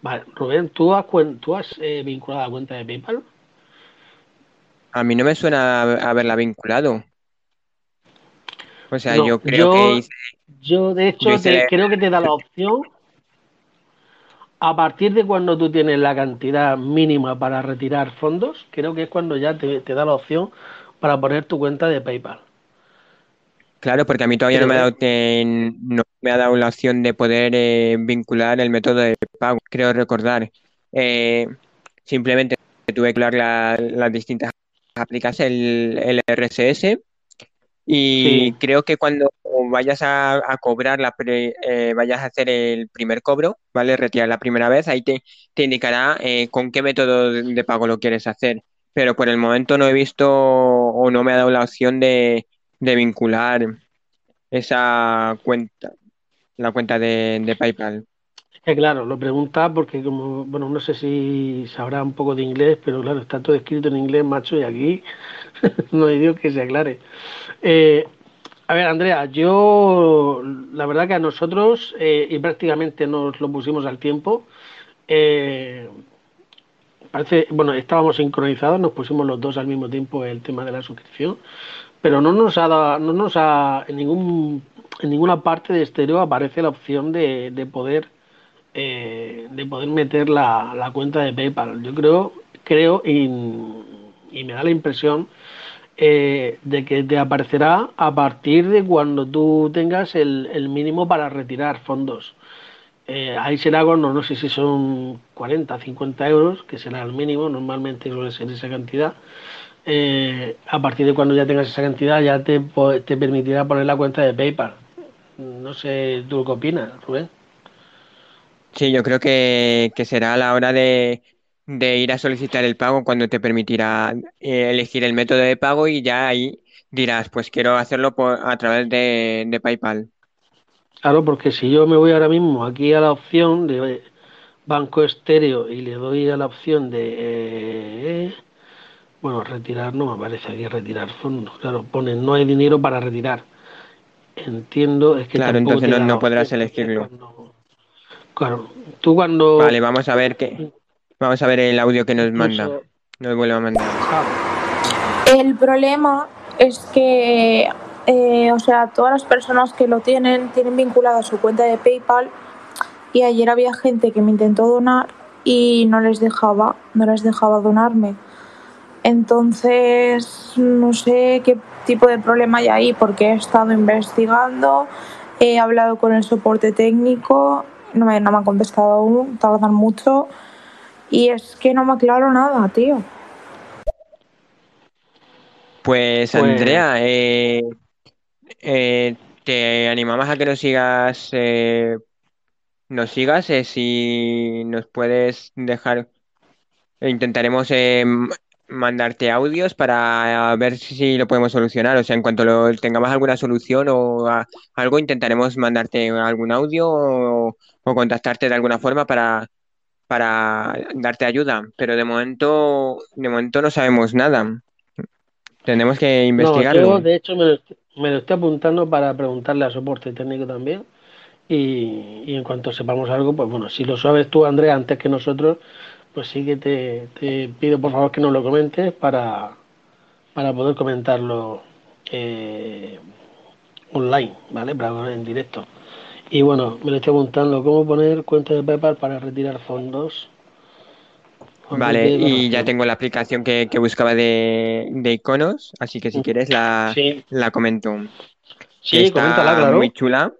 Vale, Rubén, ¿tú has, tú has eh, vinculado la cuenta de PayPal? A mí no me suena haberla vinculado. O sea, yo creo que hice, Yo, de hecho, creo que te da la opción a partir de cuando tú tienes la cantidad mínima para retirar fondos, creo que es cuando ya te, te da la opción para poner tu cuenta de PayPal. Claro, porque a mí todavía no me ha dado, no me ha dado la opción de poder eh, vincular el método de pago, creo recordar. Eh, simplemente tuve que vincular las distintas aplicaciones, el, RSS, y creo que cuando vayas a, cobrar, la eh, vayas a hacer el primer cobro, ¿vale? Retirar la primera vez, ahí te, te indicará con qué método de pago lo quieres hacer. Pero por el momento no he visto o no me ha dado la opción de de vincular esa cuenta, la cuenta de, PayPal. Claro, lo pregunta porque como, bueno, no sé si sabrá un poco de inglés, pero claro, está todo escrito en inglés, macho, y aquí no hay Dios que se aclare. Eh, a ver, Andrea, yo la verdad que a nosotros, eh, y prácticamente nos lo pusimos al tiempo, eh, parece, bueno, estábamos sincronizados, nos pusimos los dos al mismo tiempo el tema de la suscripción, pero no nos ha dado, no nos ha, en ningún, en ninguna parte de estéreo aparece la opción de poder, eh, de poder meter la, la, cuenta de PayPal. Yo creo, creo y, me da la impresión eh, de que te aparecerá a partir de cuando tú tengas el, mínimo para retirar fondos. Eh, ahí será cuando, no sé si son 40, 50 euros, que será el mínimo, normalmente suele ser esa cantidad a partir de cuando ya tengas esa cantidad ya te, te permitirá poner la cuenta de PayPal. No sé, ¿tú qué opinas, Rubén? Sí, yo creo que, será a la hora de, ir a solicitar el pago cuando te permitirá eh, elegir el método de pago y ya ahí dirás, pues quiero hacerlo por, a través de, PayPal. Claro, porque si yo me voy ahora mismo aquí a la opción de Banco Estéreo y le doy a la opción de eh, bueno, retirar no me aparece aquí retirar fondos. Claro, pone no hay dinero para retirar. Entiendo, es que Claro, entonces no, podrás elegirlo. Claro, tú cuando. Vale, vamos a ver qué. Vamos a ver el audio que nos manda. Nos vuelve a mandar. El problema es que, eh, o sea, todas las personas que lo tienen tienen vinculada su cuenta de PayPal y ayer había gente que me intentó donar y no les dejaba, no les dejaba donarme. Entonces, no sé qué tipo de problema hay ahí porque he estado investigando, he hablado con el soporte técnico, no me, no me han contestado aún, tardan mucho y es que no me aclaro nada, tío. Pues Pues Andrea, eh, eh, te animamos a que nos sigas, eh, nos sigas, eh, si nos puedes dejar, intentaremos eh, mandarte audios para ver si, lo podemos solucionar. O sea, en cuanto lo, tengamos alguna solución o a- algo, intentaremos mandarte algún audio o, o contactarte de alguna forma para, para darte ayuda. Pero de momento, de momento no sabemos nada. Tenemos que no, yo investigarlo. de hecho me lo, me lo estoy apuntando para preguntarle a soporte técnico también. Y, y en cuanto sepamos algo, pues bueno, si lo sabes tú, Andrea, antes que nosotros, pues sí que te, te pido por favor que nos lo comentes para, para poder comentarlo eh, online, ¿vale? Para ver en directo. Y bueno, me lo estoy apuntando, ¿cómo poner cuenta de PayPal para retirar fondos? Vale, y ya tengo la aplicación que, que buscaba de, de iconos, así que si quieres la, Sí, la comento. Sí, coméntala, está claro. muy chula,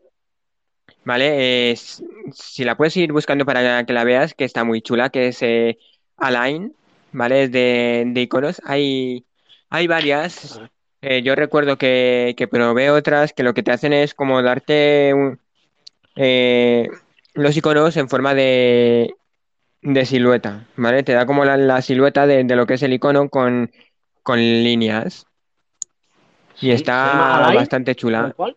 ¿vale? Es- si la puedes ir buscando para que la veas, que está muy chula, que es eh, Align, ¿vale? Es de, de iconos. Hay, hay varias. Eh, yo recuerdo que, que probé otras que lo que te hacen es como darte un- eh, los iconos en forma de, de silueta, ¿vale? Te da como la, la silueta de, de lo que es el icono con, con líneas. Y está bastante chula. cual.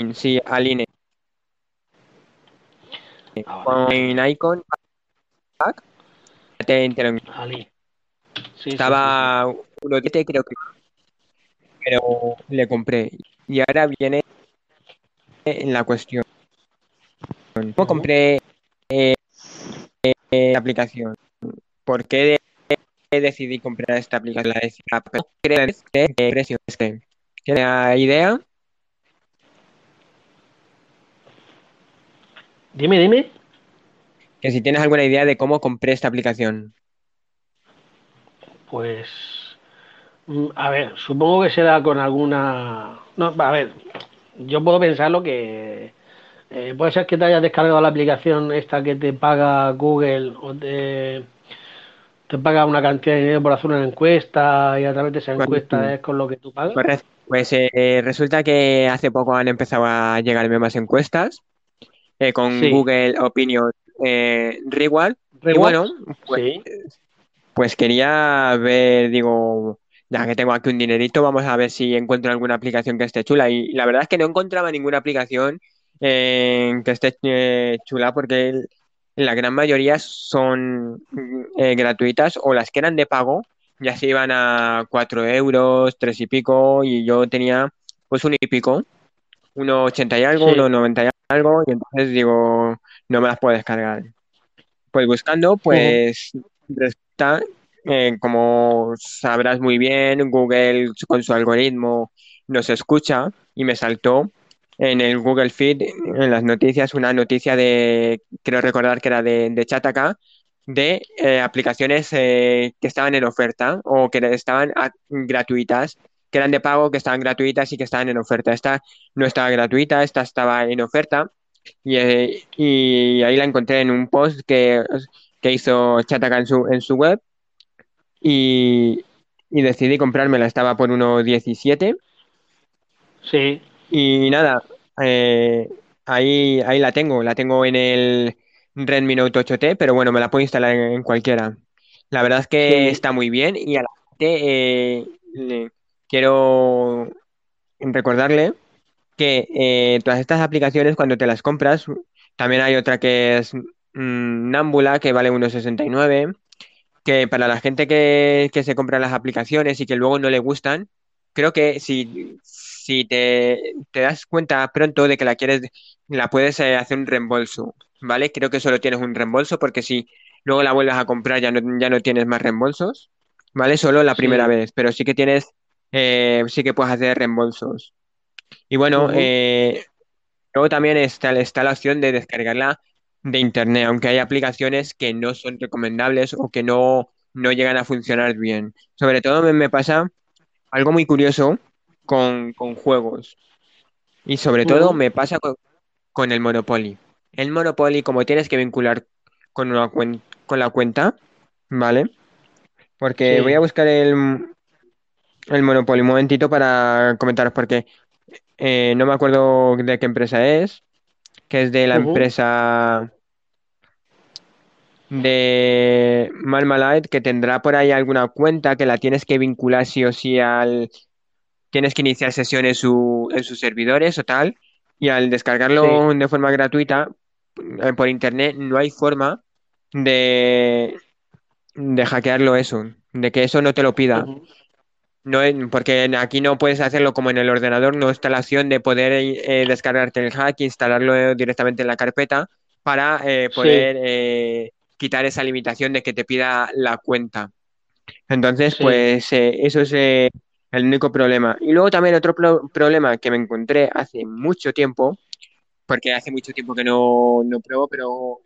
Align, sí, Align. Ah, Con icon pack, te, te lo envío. Align. Sí, sí, sí, sí. Estaba 1.7 creo que, pero le compré. Y ahora viene la cuestión. ¿Cómo compré eh, eh, la aplicación? ¿Por qué de- decidí comprar esta aplicación? La de? ¿Crees que precio este? ¿Tienes una idea? Dime, dime. Que si tienes alguna idea de cómo compré esta aplicación. Pues, mm, a ver, supongo que será con alguna... No, a ver, yo puedo pensarlo que eh, puede ser que te hayas descargado la aplicación esta que te paga Google o te, te paga una cantidad de dinero por hacer una encuesta y a través de esa encuesta es con lo que tú pagas. Correcto. Pues eh, resulta que hace poco han empezado a llegarme más encuestas eh, con Sí. Google Opinion eh, Reward. Y bueno, pues, sí, pues quería ver, digo, ya que tengo aquí un dinerito, vamos a ver si encuentro alguna aplicación que esté chula. Y la verdad es que no encontraba ninguna aplicación eh, que esté eh, chula porque el- la gran mayoría son mm, eh, gratuitas o las que eran de pago ya se iban a 4 euros, 3 y pico, y yo tenía pues un y pico, uno 80 y algo, sí, uno 90 y algo, y entonces digo, no me las puedo descargar. Pues buscando, pues resulta, eh, como sabrás muy bien, Google con su algoritmo nos escucha y me saltó en el Google Feed, en las noticias, una noticia de, creo recordar que era de, de Chataka, de eh, aplicaciones eh, que estaban en oferta o que estaban a- gratuitas, que eran de pago, que estaban gratuitas y que estaban en oferta. Esta no estaba gratuita, esta estaba en oferta. Y, eh, y ahí la encontré en un post que, que hizo Chataka en su, en su web y, y decidí comprármela. Estaba por 1,17 sí, y nada, eh, ahí, ahí la tengo. La tengo en el Redmi Note 8T, pero bueno, me la puedo instalar en, en cualquiera. La verdad es que sí, está muy bien y a la gente eh, le- quiero recordarle que eh, todas estas aplicaciones cuando te las compras, también hay otra que es mm, Nambula, que vale 1,69, que para la gente que, que se compra las aplicaciones y que luego no le gustan, creo que si, si te, te das cuenta pronto de que la quieres, la puedes eh, hacer un reembolso, ¿vale? Creo que solo tienes un reembolso porque si luego la vuelves a comprar ya no, ya no tienes más reembolsos. ¿vale? Solo la primera vez, pero sí que tienes, eh, sí que puedes hacer reembolsos. Y bueno, eh, luego también está, está la opción de descargarla de internet, aunque hay aplicaciones que no son recomendables o que no, no llegan a funcionar bien. Sobre todo me, me pasa algo muy curioso con, con juegos y sobre todo me pasa con, con el Monopoly. El Monopoly, como tienes que vincular con, una cuen- con la cuenta, ¿vale? Porque voy a buscar el, el Monopoly un momentito para comentaros porque eh, no me acuerdo de qué empresa es, que es de la empresa de Marmalade, que tendrá por ahí alguna cuenta que la tienes que vincular sí o sí al... Tienes que iniciar sesión en su, en sus servidores o tal, y al Sí. descargarlo de forma gratuita eh, por internet no hay forma de, de hackearlo eso, de que eso no te lo pida. No, porque aquí no puedes hacerlo como en el ordenador, no está la opción de poder eh, descargarte el hack, instalarlo directamente en la carpeta para eh, Sí. poder eh, quitar esa limitación de que te pida la cuenta. Entonces, Sí. pues eh, eso es el único problema. Y luego también otro pro- problema que me encontré hace mucho tiempo, porque hace mucho tiempo que no, no pruebo, pero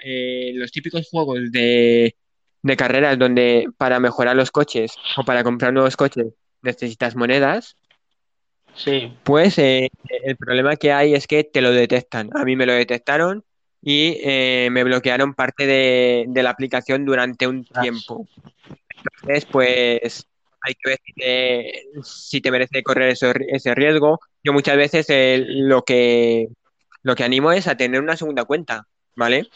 los típicos juegos de, de carreras donde para mejorar los coches o para comprar nuevos coches necesitas monedas, Sí. pues eh, el problema que hay es que te lo detectan. A mí me lo detectaron y eh, me bloquearon parte de, de la aplicación durante un tiempo. Entonces, pues hay que ver si te, si te merece correr eso- ese riesgo. Yo muchas veces eh, lo que, lo que animo es a tener una segunda cuenta, ¿vale?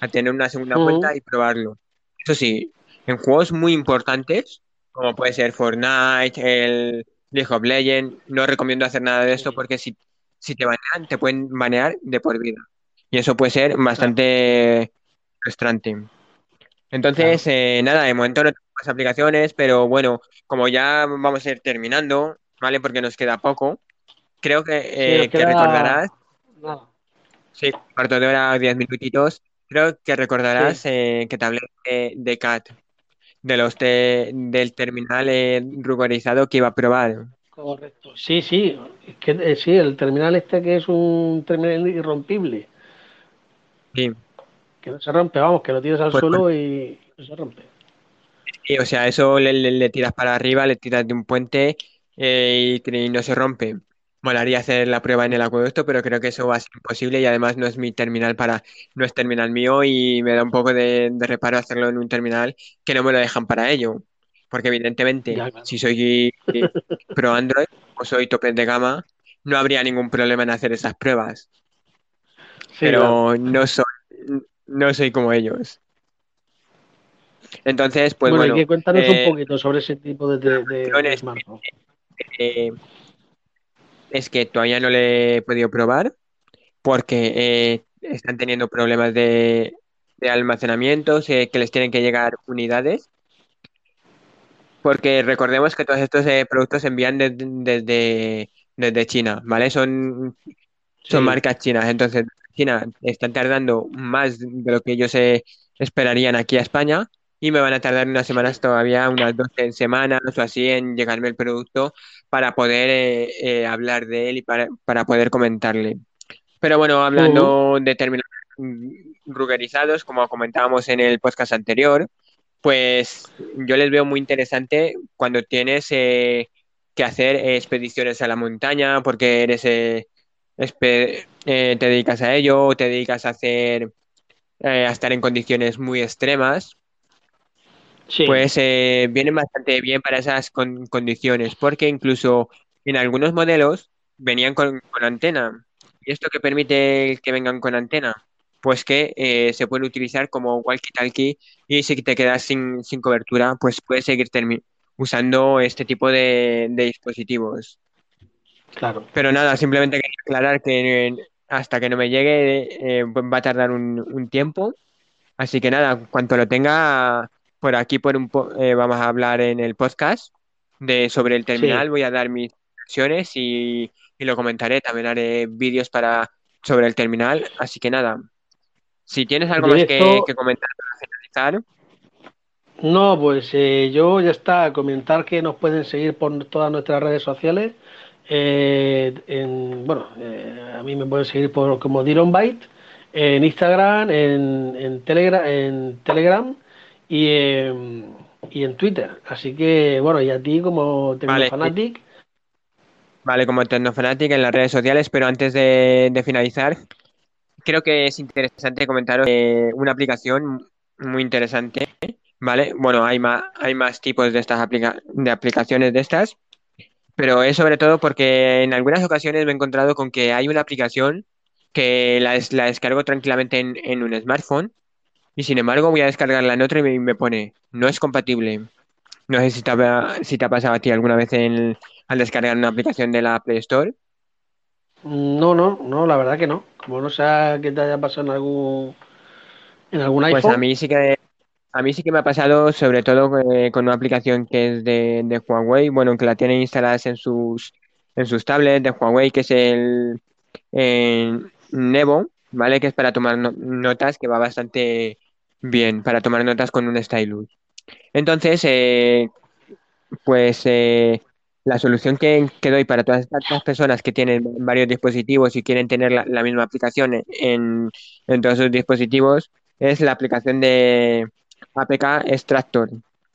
A tener una segunda cuenta y probarlo. Eso sí, en juegos muy importantes, como puede ser Fortnite, el League of Legends, no recomiendo hacer nada de esto porque si, si te banean, te pueden banear de por vida. Y eso puede ser bastante frustrante. Claro. Entonces, eh, nada, de momento no tengo más aplicaciones, pero bueno, como ya vamos a ir terminando, ¿vale? Porque nos queda poco, creo que, eh, que queda recordarás, nada. sí, cuarto de hora, diez minutitos, creo que recordarás Sí. eh, que te hablé de, de CAT, de los te- del terminal eh, ruborizado que iba a probar. Correcto. Sí, sí. Es que eh, sí, el terminal este que es un terminal irrompible, Sí, que no se rompe, vamos, que lo tiras al pues suelo y no se rompe. sí, o sea, eso le, le- le tiras para arriba, le tiras de un puente eh, y, y no se rompe. Molaría hacer la prueba en el acueducto, pero creo que eso va a ser imposible y además no es mi terminal para, no es terminal mío y me da un poco de, de reparo hacerlo en un terminal que no me lo dejan para ello. Porque evidentemente, Ya, claro. si soy pro Android o soy tope de gama, no habría ningún problema en hacer esas pruebas. Sí, claro. Pero no soy, no soy como ellos. Entonces, pues Bueno, y bueno, que cuéntanos un eh, poquito sobre ese tipo de, de, de- cuestión de es, smartphone. eh, es que todavía no le he podido probar porque eh, están teniendo problemas de, de almacenamiento, sé que les tienen que llegar unidades, porque recordemos que todos estos eh, productos se envían de- desde, desde China, ¿vale? Son, son Sí. marcas chinas, entonces China están tardando más de lo que ellos eh, esperarían aquí a España y me van a tardar unas semanas todavía, unas 12 semanas o así en llegarme el producto para poder eh, eh, hablar de él y para, para poder comentarle. Pero bueno, hablando de términos mm, rugerizados, como comentábamos en el podcast anterior, pues yo les veo muy interesante cuando tienes eh, que hacer expediciones a la montaña, porque eres eh, eh, te dedicas a ello, o te dedicas a hacer eh, a estar en condiciones muy extremas Sí. pues eh, vienen bastante bien para esas con- condiciones, porque incluso en algunos modelos venían con, con antena. ¿Y esto qué permite que vengan con antena? Pues que eh, se pueden utilizar como walkie-talkie y si te quedas sin, sin cobertura, pues puedes seguir usando este tipo de, de dispositivos. Claro. Pero nada, simplemente quería aclarar que eh, hasta que no me llegue eh, va a tardar un, un tiempo Así que nada, cuanto lo tenga por aquí, por un po- eh, vamos a hablar en el podcast de sobre el Sí. terminal. Voy a dar mis impresiones y, y lo comentaré. También haré vídeos para sobre el terminal. Así que nada, si tienes algo más que, que comentar para finalizar, No, pues eh, yo ya está, comentar que nos pueden seguir por todas nuestras redes sociales. Eh, en, bueno, eh, a mí me pueden seguir por como Diron Byte, en Instagram, en, en Telegram, en Telegram y en, y en Twitter. Así que, bueno, y a ti como Vale, Tecnofanatic, vale, como Tecnofanatic en las redes sociales, pero antes de, de finalizar, creo que es interesante comentaros eh, una aplicación muy interesante, ¿vale? Bueno, hay más, hay más tipos de estas aplica- de aplicaciones de estas, pero es sobre todo porque en algunas ocasiones me he encontrado con que hay una aplicación que la, des- la descargo tranquilamente en, en un smartphone y sin embargo voy a descargarla en otro y me, me pone, no es compatible. No sé si te ha, si te ha pasado a ti alguna vez en- al descargar una aplicación de la Play Store. no, no, no, la verdad que no. Como no sea que te haya pasado en algún, en algún Pues a iPhone. mí sí que A mí sí que me ha pasado, sobre todo eh, con una aplicación que es de, de Huawei, bueno, que la tienen instaladas en sus, en sus tablets de Huawei, que es el eh, Nevo, ¿vale? Que es para tomar no- notas, que va bastante bien, para tomar notas con un stylus. Entonces, eh, pues eh, la solución que, doy para todas estas personas que tienen varios dispositivos y quieren tener la, misma aplicación en, todos sus dispositivos es la aplicación de APK Extractor.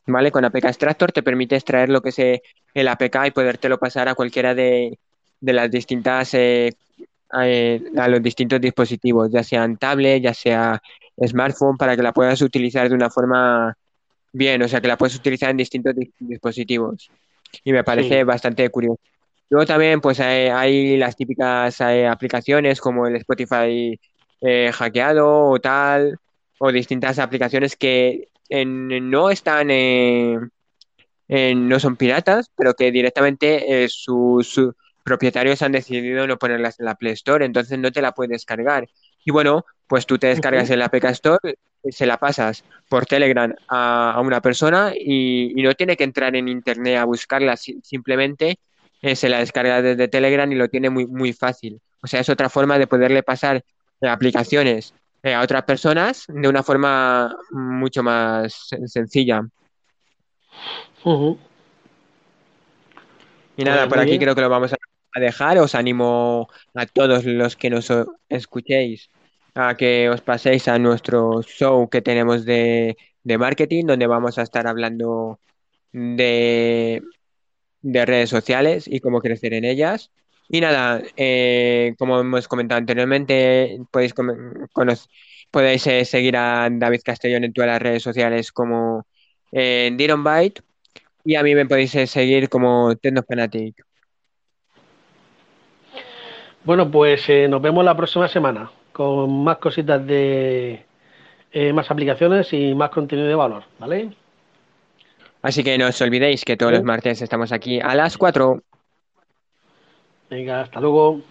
¿Vale? Con APK Extractor te permite extraer lo que es eh, el APK y podértelo pasar a cualquiera de, de las distintas, eh, eh, a los distintos dispositivos, ya sean tablet, ya sea smartphone, para que la puedas utilizar de una forma bien, o sea que la puedes utilizar en distintos dis- dispositivos y me parece Sí, bastante curioso. Luego también pues hay, hay las típicas eh, aplicaciones como el Spotify eh, hackeado o tal, o distintas aplicaciones que en- no están, eh, en- no son piratas, pero que directamente eh, sus sus propietarios han decidido no ponerlas en la Play Store, entonces no te la puedes descargar. Y bueno, pues tú te descargas el APK Store, se la pasas por Telegram a, a una persona y, y no tiene que entrar en internet a buscarla, si- simplemente eh, se la descarga desde Telegram y lo tiene muy, muy fácil. O sea, es otra forma de poderle pasar eh, aplicaciones eh, a otras personas de una forma mucho más sen- sencilla. Y nada, Pues por aquí creo que lo vamos a a dejar. Os animo a todos los que nos escuchéis a que os paséis a nuestro show que tenemos de, de marketing, donde vamos a estar hablando de, de redes sociales y cómo crecer en ellas. Y nada, eh, como hemos comentado anteriormente, podéis, podéis eh, seguir a David Castellón en todas las redes sociales como eh, Diron Byte y a mí me podéis seguir como Tecnofanatic. Bueno, pues eh, nos vemos la próxima semana con más cositas de eh, más aplicaciones y más contenido de valor, ¿vale? Así que no os olvidéis que todos los martes estamos aquí a las 4. Venga, hasta luego.